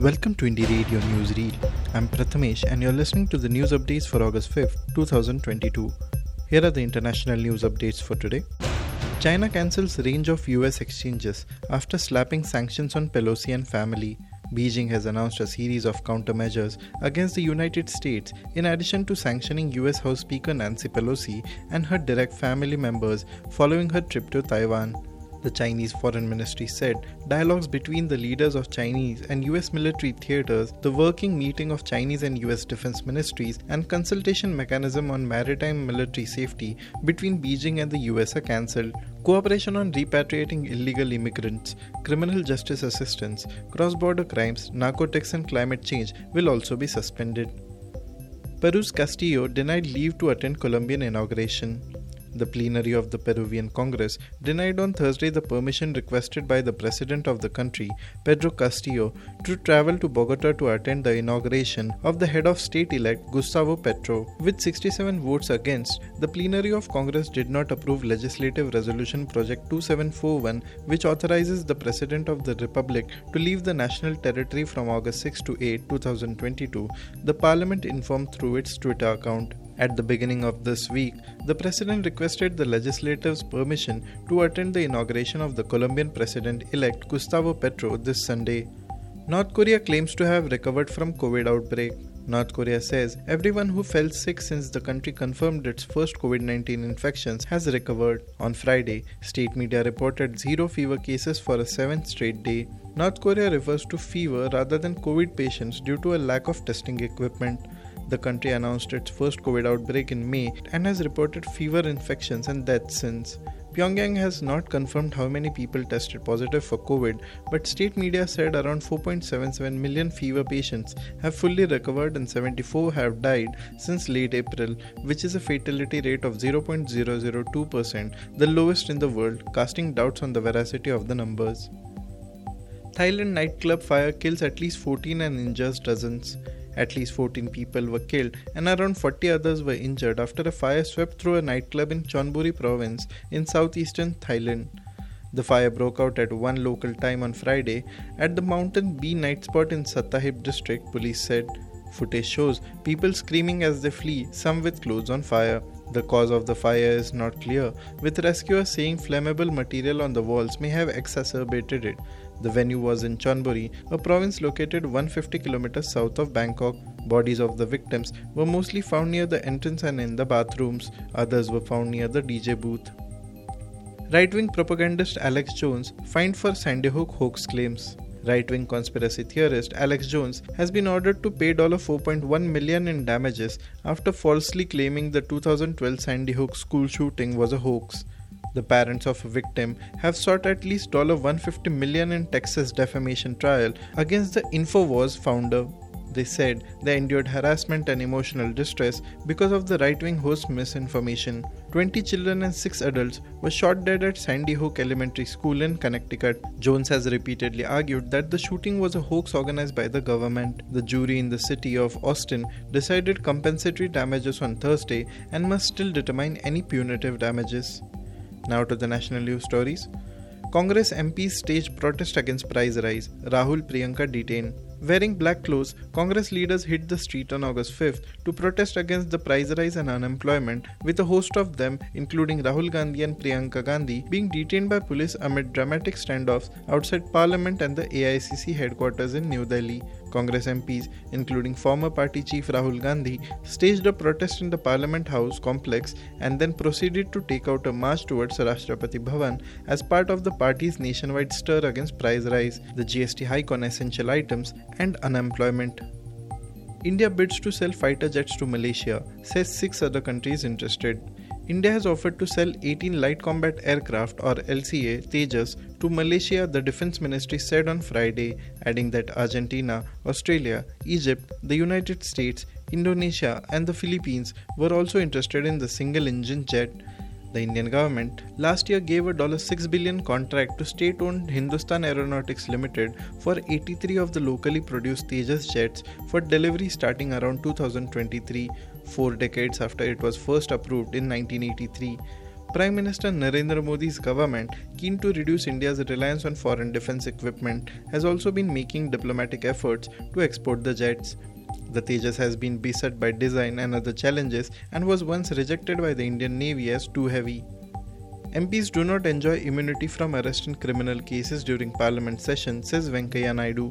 Welcome to Indie Radio Newsreel. I'm Prathamesh and you're listening to the news updates for August 5th, 2022. Here are the international news updates for today. China cancels range of US exchanges after slapping sanctions on Pelosi and family. Beijing has announced a series of countermeasures against the United States in addition to sanctioning US House Speaker Nancy Pelosi and her direct family members following her trip to Taiwan. The Chinese Foreign Ministry said dialogues between the leaders of Chinese and US military theaters, the working meeting of Chinese and US defense ministries, and consultation mechanism on maritime military safety between Beijing and the US are cancelled. Cooperation on repatriating illegal immigrants, criminal justice assistance, cross border crimes, narcotics, and climate change will also be suspended. Peru's Castillo denied leave to attend Colombian inauguration. The plenary of the Peruvian Congress denied on Thursday the permission requested by the president of the country, Pedro Castillo, to travel to Bogota to attend the inauguration of the head of state elect Gustavo Petro. With 67 votes against, the plenary of Congress did not approve Legislative Resolution Project 2741, which authorizes the president of the republic to leave the national territory from August 6 to 8, 2022, the parliament informed through its Twitter account. At the beginning of this week, the president requested the legislative's permission to attend the inauguration of the Colombian president elect Gustavo Petro this Sunday. North Korea claims to have recovered from COVID outbreak. North Korea says everyone who fell sick since the country confirmed its first COVID 19 infections has recovered. On Friday, state media reported zero fever cases for a seventh straight day. North Korea refers to fever rather than COVID patients due to a lack of testing equipment. The country announced its first COVID outbreak in May and has reported fever infections and deaths since. Pyongyang has not confirmed how many people tested positive for COVID, but state media said around 4.77 million fever patients have fully recovered and 74 have died since late April, which is a fatality rate of 0.002%, the lowest in the world, casting doubts on the veracity of the numbers. Thailand nightclub fire kills at least 14 and injures dozens. At least 14 people were killed and around 40 others were injured after a fire swept through a nightclub in Chonburi province in southeastern Thailand. The fire broke out at one local time on Friday at the Mountain B night spot in Sattahip district, police said. Footage shows people screaming as they flee, some with clothes on fire. The cause of the fire is not clear, with rescuers saying flammable material on the walls may have exacerbated it. The venue was in Chonburi, a province located 150 kilometers south of Bangkok. Bodies of the victims were mostly found near the entrance and in the bathrooms. Others were found near the DJ booth. Right wing propagandist Alex Jones fined for Sandy Hook hoax claims. Right wing conspiracy theorist Alex Jones has been ordered to pay 4.1 million in damages after falsely claiming the 2012 Sandy Hook school shooting was a hoax. The parents of a victim have sought at least 150 million in Texas defamation trial against the InfoWars founder. They said they endured harassment and emotional distress because of the right wing host's misinformation. 20 children and 6 adults were shot dead at Sandy Hook Elementary School in Connecticut. Jones has repeatedly argued that the shooting was a hoax organized by the government. The jury in the city of Austin decided compensatory damages on Thursday and must still determine any punitive damages. Now to the national news stories. Congress MPs staged protest against price rise. Rahul Priyanka detained. Wearing black clothes, Congress leaders hit the street on August 5th to protest against the price rise and unemployment, with a host of them, including Rahul Gandhi and Priyanka Gandhi, being detained by police amid dramatic standoffs outside Parliament and the AICC headquarters in New Delhi. Congress MPs, including former party chief Rahul Gandhi, staged a protest in the Parliament House complex and then proceeded to take out a march towards Rashtrapati Bhavan as part of the party's nationwide stir against price rise, the GST hike on essential items, and unemployment. India bids to sell fighter jets to Malaysia, says six other countries interested. India has offered to sell 18 light combat aircraft or LCA Tejas to Malaysia, the Defense Ministry said on Friday, adding that Argentina, Australia, Egypt, the United States, Indonesia, and the Philippines were also interested in the single engine jet. The Indian government last year gave a $6 billion contract to state owned Hindustan Aeronautics Limited for 83 of the locally produced Tejas jets for delivery starting around 2023, four decades after it was first approved in 1983. Prime Minister Narendra Modi's government, keen to reduce India's reliance on foreign defense equipment, has also been making diplomatic efforts to export the jets. The Tejas has been beset by design and other challenges and was once rejected by the Indian Navy as too heavy. MPs do not enjoy immunity from arrest in criminal cases during Parliament session, says Venkaiah Naidu.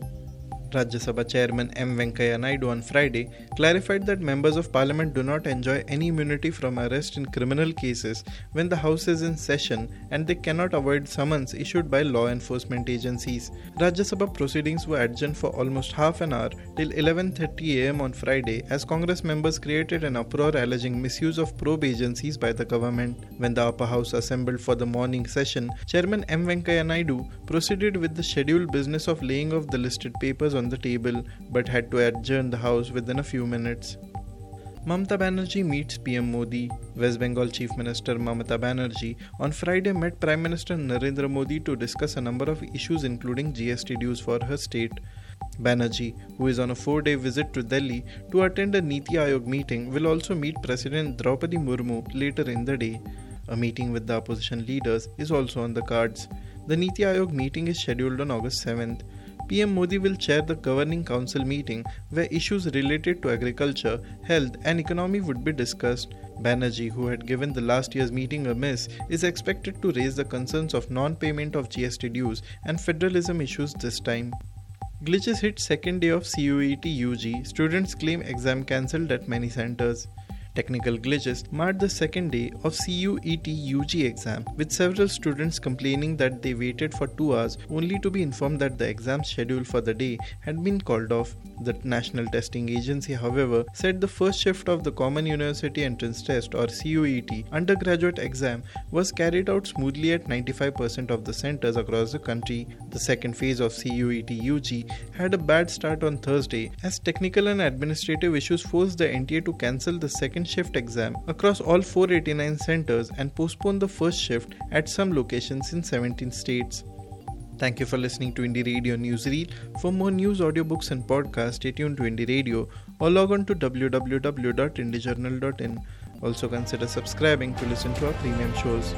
Rajya Sabha Chairman M. Venkaiah Naidu on Friday clarified that members of parliament do not enjoy any immunity from arrest in criminal cases when the House is in session and they cannot avoid summons issued by law enforcement agencies. Rajya Sabha proceedings were adjourned for almost half an hour till 11:30 am on Friday as Congress members created an uproar alleging misuse of probe agencies by the government. When the upper house assembled for the morning session, Chairman M. Venkaiah Naidu proceeded with the scheduled business of laying off the listed papers on the table but had to adjourn the House within a few minutes. Mamata Banerjee meets PM Modi. West Bengal Chief Minister Mamata Banerjee on Friday met Prime Minister Narendra Modi to discuss a number of issues including GST dues for her state. Banerjee, who is on a four day visit to Delhi to attend a Niti Aayog meeting, will also meet President Draupadi Murmu later in the day. A meeting with the opposition leaders is also on the cards. The Niti Aayog meeting is scheduled on August 7th. PM Modi will chair the governing council meeting where issues related to agriculture, health, and economy would be discussed. Banerjee, who had given the last year's meeting a miss, is expected to raise the concerns of non payment of GST dues and federalism issues this time. Glitches hit second day of CUET UG. Students claim exam cancelled at many centers. Technical glitches marked the second day of CUET UG exam, with several students complaining that they waited for two hours only to be informed that the exam schedule for the day had been called off. The National Testing Agency, however, said the first shift of the Common University Entrance Test or CUET undergraduate exam was carried out smoothly at 95% of the centers across the country. The second phase of CUET UG had a bad start on Thursday as technical and administrative issues forced the NTA to cancel the second second shift exam across all 489 centers and postpone the first shift at some locations in 17 states. Thank you for listening to Indie Radio Newsreel. For more news, audiobooks, and podcasts, stay tuned to Indie Radio or log on to www.indiejournal.in. Also, consider subscribing to listen to our premium shows.